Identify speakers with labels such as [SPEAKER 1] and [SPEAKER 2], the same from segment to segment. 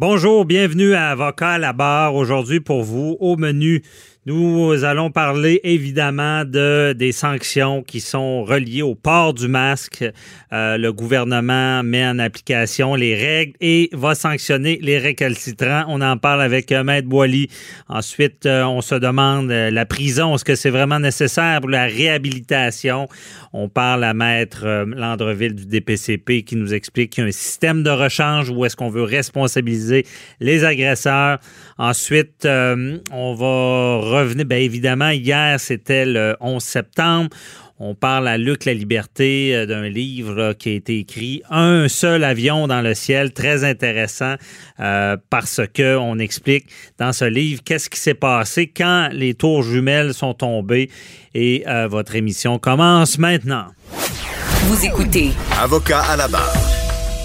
[SPEAKER 1] Bonjour, bienvenue à Avocat à la barre. Aujourd'hui, pour vous, au menu, nous allons parler évidemment de des sanctions qui sont reliées au port du masque. Euh, le gouvernement met en application les règles et va sanctionner les récalcitrants. On en parle avec euh, Maître Boily. Ensuite, euh, on se demande la prison, est-ce que c'est vraiment nécessaire pour la réhabilitation? On parle à Maître Landreville du DPCP qui nous explique qu'il y a un système de rechange où est-ce qu'on veut responsabiliser les agresseurs. Ensuite, on va bien évidemment, hier, c'était le 11 septembre. On parle à Luc La Liberté euh, d'un livre qui a été écrit Un seul avion dans le ciel, très intéressant euh, parce que on explique dans ce livre qu'est-ce qui s'est passé quand les tours jumelles sont tombées et euh, votre émission commence maintenant.
[SPEAKER 2] Vous écoutez
[SPEAKER 3] Avocat à la barre.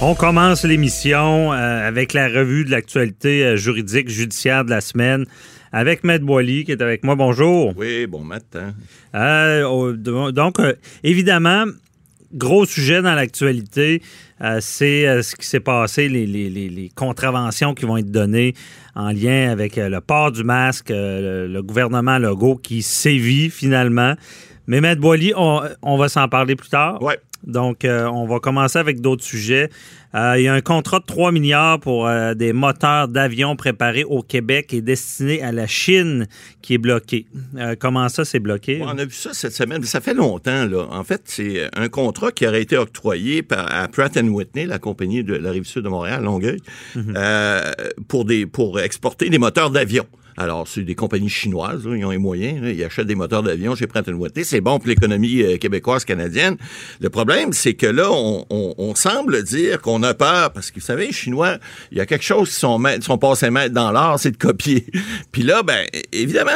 [SPEAKER 1] On commence l'émission euh, avec la revue de l'actualité juridique judiciaire de la semaine avec Maître Boily qui est avec moi. Bonjour.
[SPEAKER 4] Oui, bon matin.
[SPEAKER 1] Euh, oh, donc, euh, évidemment, gros sujet dans l'actualité, euh, c'est euh, ce qui s'est passé, les, les- les- les contraventions qui vont être données en lien avec euh, le port du masque, euh, le, le gouvernement Legault qui sévit finalement. Mais Maître Boily, on, on va s'en parler plus tard.
[SPEAKER 4] Ouais.
[SPEAKER 1] Donc, euh, on va commencer avec d'autres sujets. Euh, il y a un contrat de 3 milliards pour euh, des moteurs d'avions préparés au Québec et destinés à la Chine qui est bloqué. Comment ça, c'est bloqué?
[SPEAKER 4] On a vu ça cette semaine. Ça fait longtemps, là. En fait, c'est un contrat qui aurait été octroyé par, à Pratt Whitney, la compagnie de la rive sud de Montréal, Longueuil, euh, pour, des, pour exporter des moteurs d'avion. Alors, c'est des compagnies chinoises, là, ils ont les moyens, ils achètent des moteurs d'avion chez Pratt Whitney. C'est bon pour l'économie euh, québécoise, canadienne. Le problème, c'est que là, on, semble dire qu'on a peur, parce que vous savez, les Chinois, il y a quelque chose qui sont, sont passés maîtres dans l'art, c'est de copier. Puis là, ben, évidemment,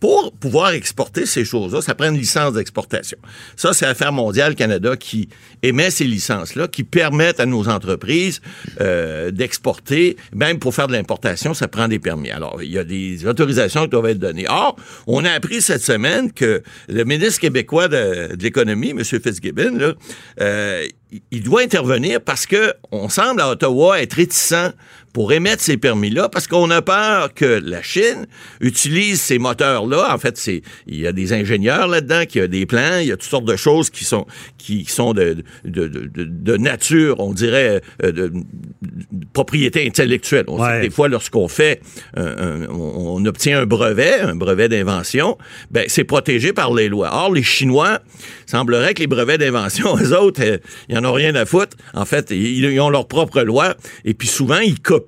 [SPEAKER 4] pour pouvoir exporter ces choses-là, ça prend une licence d'exportation. Ça, c'est Affaires mondiales Canada qui émet ces licences-là, qui permettent à nos entreprises euh, d'exporter. Même pour faire de l'importation, ça prend des permis. Alors, il y a des autorisations qui doivent être données. Or, on a appris cette semaine que le ministre québécois de, de l'économie, M. Fitzgibbon, là, euh, il- doit intervenir parce que on semble à Ottawa être réticent pour émettre ces permis-là parce qu'on a peur que la Chine utilise ces moteurs-là. En fait, c'est il y a des ingénieurs là-dedans, qui a des plans, il y a toutes sortes de choses qui sont qui sont de, de, de, nature, on dirait, euh, de, de propriété intellectuelle. On sait
[SPEAKER 1] Ouais.
[SPEAKER 4] que des fois, lorsqu'on fait, un- un- on, on obtient un brevet, un brevet d'invention, ben c'est protégé par les lois. Or, les Chinois, semblerait que les brevets d'invention, eux autres, euh, ils en ont rien à foutre. En fait, ils, ils ont leur propre loi, et puis souvent, ils copient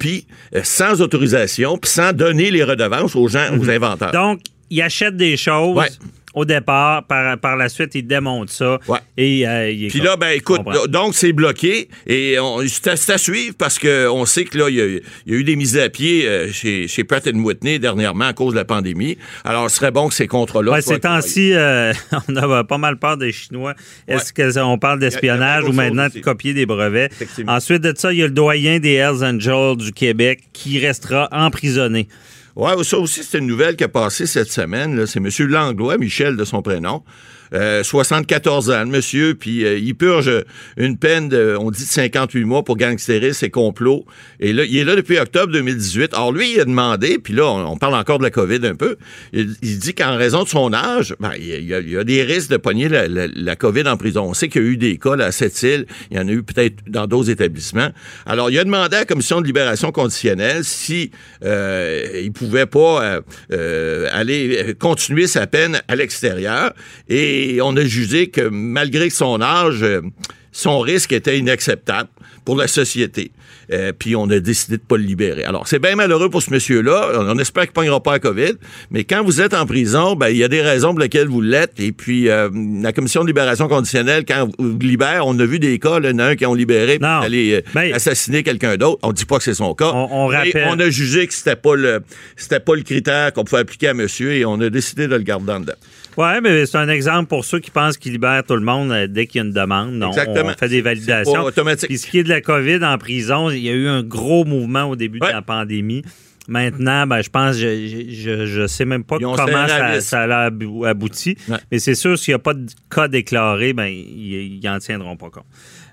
[SPEAKER 4] euh, sans autorisation, puis sans donner les redevances aux gens, aux inventeurs.
[SPEAKER 1] Donc, il achète des choses
[SPEAKER 4] Ouais.
[SPEAKER 1] Au départ, par, par la suite, il démonte ça.
[SPEAKER 4] Ouais.
[SPEAKER 1] Et euh, il
[SPEAKER 4] Puis là, ben écoute, donc c'est bloqué et c'est à, suivre parce que on sait que là, il y a, il y a eu des mises à pied euh, chez, chez Pratt Whitney dernièrement à cause de la pandémie. Alors, ce serait bon que ces contrats-là
[SPEAKER 1] Ouais, ces temps-ci, euh, on a pas mal peur des Chinois. Est-ce qu'on parle d'espionnage ou maintenant de copier des brevets? Ensuite de ça, il y a le doyen des Hells Angels du Québec qui restera emprisonné.
[SPEAKER 4] Ouais, ça aussi, c'est une nouvelle qui a passé cette semaine. C'est M. Langlois, Michel de son prénom. Euh, 74 ans, le monsieur, puis euh, il purge une peine de, on dit de 58 mois pour gangstérisme et complot. Et là, il est là depuis octobre 2018. Alors lui, il a demandé, puis là, on, parle encore de la COVID un peu, il, dit qu'en raison de son âge, ben, il, y a, des risques de pogner la, COVID en prison. On sait qu'il y a eu des cas là, à Sept-Îles, il y en a eu peut-être dans d'autres établissements. Alors, il a demandé à la Commission de libération conditionnelle si euh, il pouvait pas euh, euh, aller euh, continuer sa peine à l'extérieur. Et on a jugé que malgré son âge, euh, son risque était inacceptable pour la société. Euh, puis on a décidé de pas le libérer. Alors, c'est bien malheureux pour ce monsieur-là. On, on espère qu'il ne pognera pas la COVID. Mais quand vous êtes en prison, ben, il y a des raisons pour lesquelles vous l'êtes. Et puis, euh, la commission de libération conditionnelle, quand vous libère, on a vu des cas, là, il y en a un qui ont libéré pour aller
[SPEAKER 1] Ben,
[SPEAKER 4] assassiner quelqu'un d'autre. On dit pas que c'est son cas.
[SPEAKER 1] On- on rappelle-
[SPEAKER 4] on a jugé que c'était pas le, c'était pas le critère qu'on pouvait appliquer à monsieur et on a décidé de le garder en dedans.
[SPEAKER 1] Oui, mais c'est un exemple pour ceux qui pensent qu'ils libèrent tout le monde euh, dès qu'il y a une demande. Non,
[SPEAKER 4] Exactement.
[SPEAKER 1] on fait des validations.
[SPEAKER 4] automatique.
[SPEAKER 1] Puis ce qui est de la COVID en prison, il y a eu un gros mouvement au début
[SPEAKER 4] Ouais.
[SPEAKER 1] de la pandémie. Maintenant, ben, je pense, je, je, je sais même pas comment ça, ça a abou- abouti.
[SPEAKER 4] Ouais.
[SPEAKER 1] Mais c'est sûr, s'il n'y a pas de cas déclaré, ben, ils n'en tiendront pas compte.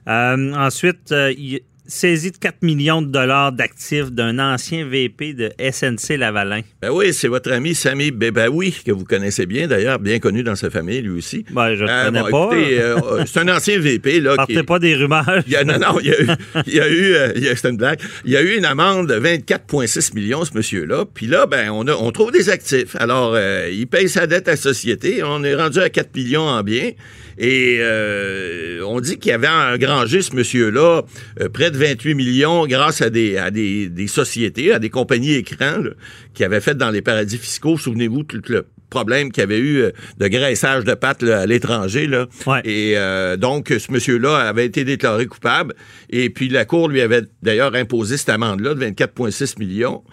[SPEAKER 1] Euh, ensuite, euh, il- saisie de 4 millions de dollars d'actifs d'un ancien VP de SNC Lavalin.
[SPEAKER 4] Ben oui, c'est votre ami Sami Bebaoui, que vous connaissez bien d'ailleurs, bien connu dans sa famille lui aussi.
[SPEAKER 1] Ben, je ne
[SPEAKER 4] Euh,
[SPEAKER 1] connais
[SPEAKER 4] bon,
[SPEAKER 1] pas.
[SPEAKER 4] euh, c'est un ancien VP. Là,
[SPEAKER 1] Partez
[SPEAKER 4] qui-
[SPEAKER 1] pas des rumeurs.
[SPEAKER 4] Il y a, non, non, il y a eu, il y a eu, euh, c'est une blague. Il y a eu une amende de 24,6 millions, ce monsieur-là. Puis là, ben, on, a, on trouve des actifs. Alors, euh, il paye sa dette à la société. On est rendu à 4 millions en biens. Et on dit qu'il y avait engrangé ce monsieur-là près de 28 millions grâce à des, à des, des sociétés, à des compagnies écrans là, qui avaient fait dans les paradis fiscaux. Souvenez-vous tout le problème qu'il y avait eu euh, de graissage de pattes là, à l'étranger. Là.
[SPEAKER 1] Ouais.
[SPEAKER 4] Et euh, donc, ce monsieur-là avait été déclaré coupable. Et puis, la Cour lui avait d'ailleurs imposé cette amende-là de 24,6 millions.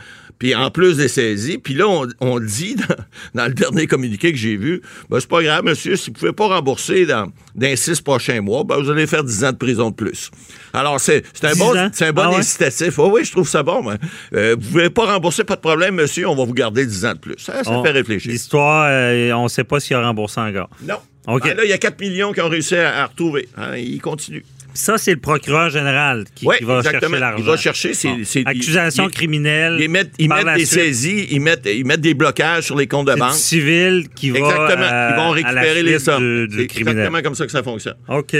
[SPEAKER 4] Puis, en plus des saisies. Puis là, on, on dit dans, dans le dernier communiqué que j'ai vu, ben, c'est pas grave, monsieur, si vous pouvez pas rembourser dans, dans les six prochains mois, ben, vous allez faire 10 ans de prison de plus. Alors, c'est un
[SPEAKER 1] 10
[SPEAKER 4] bon, c'est un bon incitatif. Oh, oui, je trouve ça bon. moi. Euh, vous pouvez pas rembourser, pas de problème, monsieur, on va vous garder 10 ans de plus. Ça, ça
[SPEAKER 1] On-
[SPEAKER 4] fait réfléchir.
[SPEAKER 1] L'histoire, euh, on ne sait pas s'il a remboursé encore.
[SPEAKER 4] Non.
[SPEAKER 1] OK.
[SPEAKER 4] Ben là, il y a 4 millions qui ont réussi à, à retrouver. Hein, il continue.
[SPEAKER 1] Ça, c'est le procureur général qui,
[SPEAKER 4] Oui,
[SPEAKER 1] qui va
[SPEAKER 4] exactement.
[SPEAKER 1] chercher l'argent.
[SPEAKER 4] Il va chercher ses-
[SPEAKER 1] Bon.
[SPEAKER 4] ses-
[SPEAKER 1] Accusation
[SPEAKER 4] il- il-
[SPEAKER 1] criminelle.
[SPEAKER 4] Ils mettent, ils des
[SPEAKER 1] suite.
[SPEAKER 4] saisies, ils mettent, ils mettent des blocages sur les comptes de banque.
[SPEAKER 1] civil qui va
[SPEAKER 4] Exactement.
[SPEAKER 1] euh,
[SPEAKER 4] ils vont récupérer les sommes.
[SPEAKER 1] du, du
[SPEAKER 4] C'est
[SPEAKER 1] criminel.
[SPEAKER 4] exactement comme ça que ça fonctionne.
[SPEAKER 1] OK.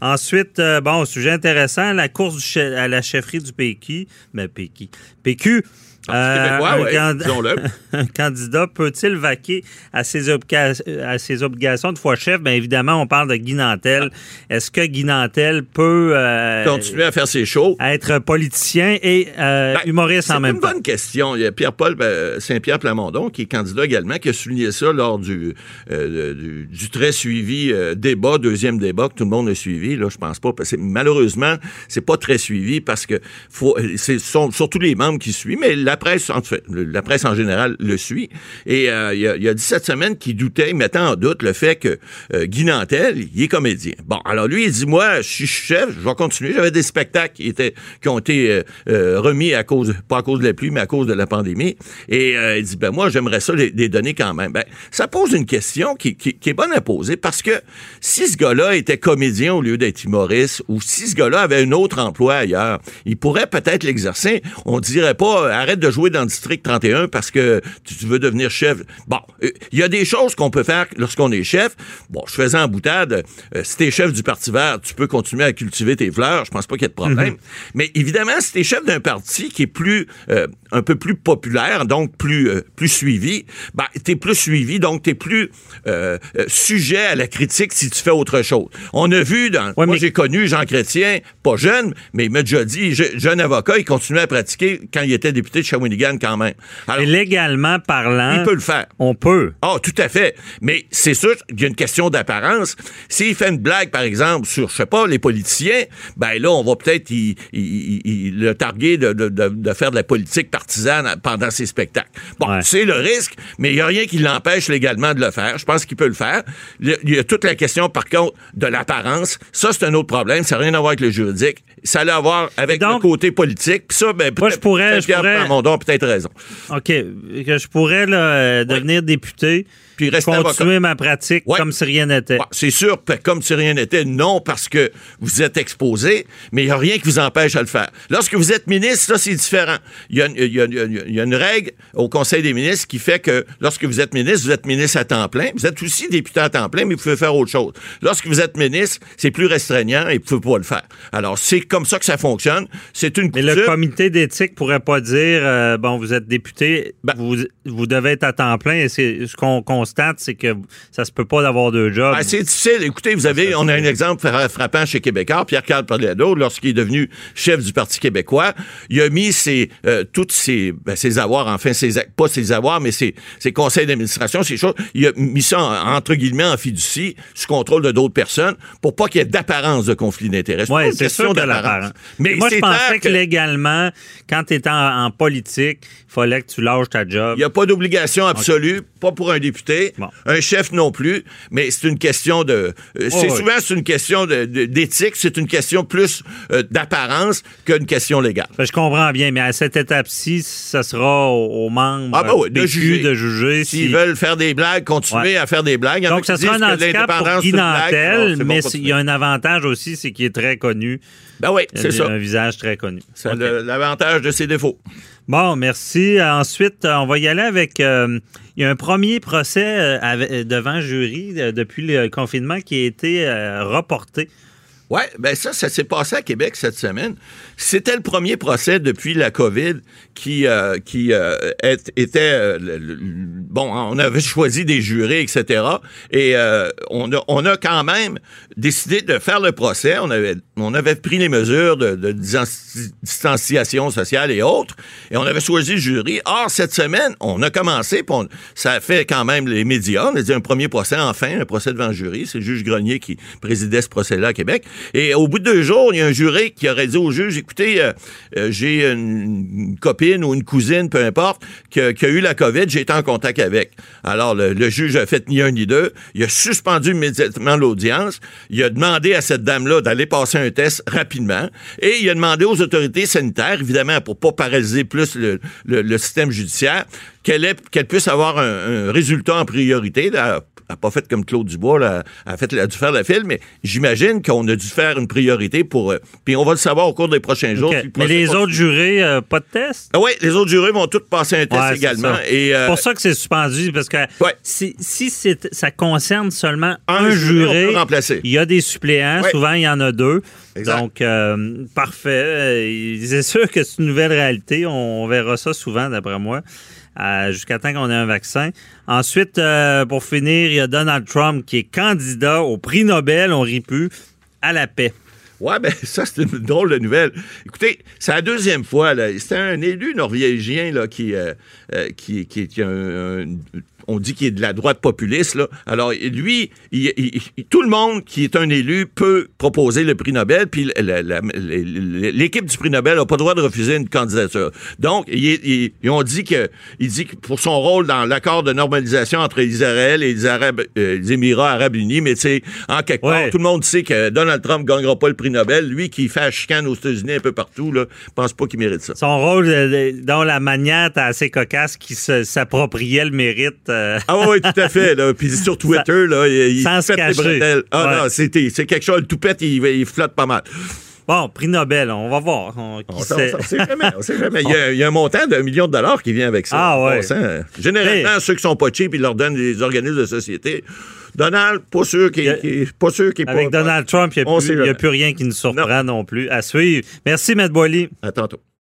[SPEAKER 1] Ensuite, euh, bon, sujet intéressant, la course du che- à la chefferie du PQ. Ben, PQ. PQ.
[SPEAKER 4] Ah, c'est
[SPEAKER 1] un,
[SPEAKER 4] ouais,
[SPEAKER 1] can- un candidat peut-il vaquer à ses, à ses obligations de fois chef? Bien évidemment, on parle de Guy Nantel. Est-ce que Guy Nantel peut euh,
[SPEAKER 4] Continuer à faire ses shows?
[SPEAKER 1] être politicien et euh,
[SPEAKER 4] Ben,
[SPEAKER 1] humoriste en
[SPEAKER 4] C'est
[SPEAKER 1] même
[SPEAKER 4] une
[SPEAKER 1] temps?
[SPEAKER 4] bonne question. Il y a Pierre-Paul euh, Saint-Pierre Plamondon, qui est candidat également, qui a souligné ça lors du, euh, du, du très suivi euh, débat, deuxième débat que tout le monde a suivi. Là, je pense pas. Parce que malheureusement, c'est pas très suivi parce que faut, c'est sont surtout les membres qui suivent, mais la la presse en général le suit. Et euh, il, il a dit cette semaine qu'il doutait, il mettait en doute le fait que euh, Guy Nantel, il est comédien. Bon, alors lui, il dit moi, je suis chef, je vais continuer. J'avais des spectacles qui étaient qui ont été euh, euh, remis à cause, pas à cause de la pluie, mais à cause de la pandémie. Et il dit ben moi, j'aimerais ça les, les donner quand même. Ben, ça pose une question qui, qui, qui est bonne à poser parce que si ce gars-là était comédien au lieu d'être humoriste, ou si ce gars-là avait un autre emploi ailleurs, il pourrait peut-être l'exercer. On dirait pas arrête de jouer dans le district 31 parce que tu, veux devenir chef. Bon, euh, il y a des choses qu'on peut faire lorsqu'on est chef. Bon, je faisais en boutade, euh, si t'es chef du Parti vert, tu peux continuer à cultiver tes fleurs. Je pense pas qu'il y ait de problème. Mais évidemment, si t'es chef d'un parti qui est plus euh, un peu plus populaire, donc plus euh, plus suivi, ben t'es plus suivi, donc t'es plus sujet à la critique si tu fais autre chose. On a vu dans
[SPEAKER 1] Ouais,
[SPEAKER 4] moi
[SPEAKER 1] mais-
[SPEAKER 4] j'ai connu Jean Chrétien, pas jeune, mais il m'a déjà dit, je- jeune avocat, il continuait à pratiquer quand il était député de Shawinigan quand même. Alors,
[SPEAKER 1] légalement parlant,
[SPEAKER 4] il peut le faire.
[SPEAKER 1] on peut.
[SPEAKER 4] Ah, tout à fait. Mais c'est sûr qu'il y a une question d'apparence. S'il fait une blague, par exemple, sur, je sais pas, les politiciens, ben là, on va peut-être le targuer de, de- de- de faire de la politique partisane pendant ses spectacles. Bon,
[SPEAKER 1] Ouais.
[SPEAKER 4] c'est le risque, mais il n'y a rien qui l'empêche légalement de le faire. Je pense qu'il peut le faire. Il y a- toute la question, par contre, de l'apparence. Ça, c'est un autre problème. Ça n'a rien à voir avec le juridique. Ça a à voir avec
[SPEAKER 1] Donc-
[SPEAKER 4] le côté politique. Puis ça, ben,
[SPEAKER 1] Moi, je pourrais- je pourrais-
[SPEAKER 4] Plamondon a peut-être raison.
[SPEAKER 1] OK. Que je pourrais euh, devenir député,
[SPEAKER 4] Puis rester
[SPEAKER 1] continuer ma pratique
[SPEAKER 4] Ouais.
[SPEAKER 1] comme si rien n'était.
[SPEAKER 4] Ouais, c'est sûr, comme si rien n'était, non, parce que vous êtes exposé, mais il n'y a rien qui vous empêche de le faire. Lorsque vous êtes ministre, là, c'est différent. Il y, a, une- y y y a règle au Conseil des ministres qui fait que lorsque vous êtes ministre, vous êtes ministre à temps plein. Vous êtes aussi député à temps plein, mais vous pouvez faire autre chose. Lorsque vous êtes ministre, c'est plus restreignant et vous ne pouvez pas le faire. Alors, c'est comme ça que ça fonctionne. C'est une
[SPEAKER 1] Mais
[SPEAKER 4] coutume.
[SPEAKER 1] le comité d'éthique pourrait pas dire euh, bon, vous êtes député,
[SPEAKER 4] Ben-
[SPEAKER 1] vous, vous devez être à temps plein. Et ce qu'on constate, c'est que ça se peut pas d'avoir deux jobs.
[SPEAKER 4] Ah, c'est difficile. Écoutez, vous avez, on a un exemple fra- frappant chez Québécois, Pierre-Carl Pallado, lorsqu'il est devenu chef du Parti québécois, il a mis ses, euh, toutes ses, ben, ses avoirs, enfin, ses, pas ses avoirs, mais ses, ses conseils d'administration, ces choses, il a mis ça, en- entre guillemets, en fiducie, sous contrôle de d'autres personnes, pour pas qu'il y ait d'apparence de conflit d'intérêt.
[SPEAKER 1] Oui, c'est
[SPEAKER 4] question d'apparence.
[SPEAKER 1] l'apparence.
[SPEAKER 4] Mais
[SPEAKER 1] moi, je pensais que, légalement, quand tu es en, en politique, il fallait que tu lâches ta job.
[SPEAKER 4] Il y a pas d'obligation absolue, pas pour un député,
[SPEAKER 1] Bon.
[SPEAKER 4] un chef non plus, mais c'est une question de... euh, c'est
[SPEAKER 1] oui.
[SPEAKER 4] souvent, c'est une question d'éthique, c'est une question plus euh, d'apparence qu'une question légale.
[SPEAKER 1] Ben, je comprends bien, mais à cette étape-ci, ça sera aux, aux membres
[SPEAKER 4] Ah, ben oui, de juger.
[SPEAKER 1] de juger
[SPEAKER 4] S'ils
[SPEAKER 1] si-
[SPEAKER 4] veulent faire des blagues, continuer
[SPEAKER 1] Ouais.
[SPEAKER 4] à faire des blagues.
[SPEAKER 1] Donc, ça sera un handicap pour Guy. Nantel,
[SPEAKER 4] bon,
[SPEAKER 1] mais il y a un avantage aussi, c'est qu'il est très connu.
[SPEAKER 4] Ben oui, c'est ça.
[SPEAKER 1] Un visage très connu.
[SPEAKER 4] C'est l'avantage de ses défauts.
[SPEAKER 1] Bon, merci. Ensuite, euh, on va y aller avec. euh, il y a un premier procès euh, avec- devant jury euh, depuis le confinement qui a été reporté.
[SPEAKER 4] Oui, ben ça, ça s'est passé à Québec cette semaine. C'était le premier procès depuis la COVID qui, euh, qui euh, était... euh, bon, on avait choisi des jurés, etc. Et euh, on, a, on a quand même décidé de faire le procès. On avait, on avait pris les mesures de, de distanci- distanciation sociale et autres. Et on avait choisi le jury. Or, cette semaine, on a commencé, on- ça a fait quand même les médias. On a dit un premier procès, enfin, un procès devant le jury. C'est le juge Grenier qui présidait ce procès-là à Québec. Et au bout de deux jours, il y a un juré qui aurait dit au juge, écoutez, euh, euh, j'ai une, copine ou une cousine, peu importe, qui, a- eu la COVID, j'ai été en contact avec. Alors, le, juge a fait ni un ni deux. Il a suspendu immédiatement l'audience. Il a demandé à cette dame-là d'aller passer un test rapidement. Et il a demandé aux autorités sanitaires, évidemment, pour pas paralyser plus le, système judiciaire, qu'elle puisse avoir un, un résultat en priorité. N'a pas fait comme Claude Dubois, là, elle a, fait, elle a dû faire la file, mais j'imagine qu'on a dû faire une priorité pour... euh, puis on va le savoir au cours des prochains jours. Le
[SPEAKER 1] Mais les autres jurés, euh, pas de test?
[SPEAKER 4] Ah oui, les autres jurés vont tous passer un test
[SPEAKER 1] Ouais,
[SPEAKER 4] également. euh,
[SPEAKER 1] C'est pour ça que c'est suspendu, parce que
[SPEAKER 4] Ouais.
[SPEAKER 1] si, ça concerne seulement un,
[SPEAKER 4] Un juré,
[SPEAKER 1] il y a des suppléants,
[SPEAKER 4] Ouais.
[SPEAKER 1] souvent il y en a deux.
[SPEAKER 4] Exact.
[SPEAKER 1] Donc, parfait. C'est sûr que c'est une nouvelle réalité. On, on verra ça souvent, d'après moi, jusqu'à temps qu'on ait un vaccin. Ensuite, euh, pour finir, il y a Donald Trump qui est candidat au prix Nobel, on rit plus, à la paix.
[SPEAKER 4] Ouais, ben ça, c'est une drôle de nouvelle. Écoutez, c'est la deuxième fois. C'était un élu norvégien là, qui, euh, euh, qui, qui, a un- on dit qu'il est de la droite populiste. Là. Alors, lui, il- il- il- tout le monde qui est un élu peut proposer le prix Nobel, puis l'équipe du prix Nobel n'a pas le droit de refuser une candidature. Donc, ils ont dit que, il dit que pour son rôle dans l'accord de normalisation entre Israël et les, Arabes, euh, les Émirats arabes unis, mais tu sais, en quelque part, tout le monde sait que Donald Trump ne gagnera pas le prix Nobel. Lui qui fait la chicane aux États-Unis un peu partout, là, pense pas qu'il mérite ça.
[SPEAKER 1] Son rôle, euh, dans la manière assez cocasse, qui s'appropriait le mérite. Euh,
[SPEAKER 4] Ah oui, tout à fait. Là. Puis sur Twitter, là, il, il
[SPEAKER 1] Sans se
[SPEAKER 4] pète les
[SPEAKER 1] cacher.
[SPEAKER 4] bretelles. Ah
[SPEAKER 1] Ouais.
[SPEAKER 4] non, c'est quelque chose. Le toupette, il, il flotte pas mal.
[SPEAKER 1] Bon, prix Nobel, on va voir. On- qui
[SPEAKER 4] On
[SPEAKER 1] sait.
[SPEAKER 4] sait, on sait jamais. on sait jamais. Il, y a, il y a un montant d'un million de dollars qui vient avec ça.
[SPEAKER 1] Ah ouais.
[SPEAKER 4] Sent. Généralement,
[SPEAKER 1] Hey.
[SPEAKER 4] ceux qui sont pas cheap, ils leur donnent des organismes de société. Donald, pas sûr qu'il
[SPEAKER 1] Il a-
[SPEAKER 4] pas sûr qu'il
[SPEAKER 1] Avec
[SPEAKER 4] pas-
[SPEAKER 1] Donald Trump, il n'y a,
[SPEAKER 4] jamais.
[SPEAKER 1] plus rien qui nous surprend non. plus. À suivre. Merci, Matt Boily.
[SPEAKER 4] À tantôt.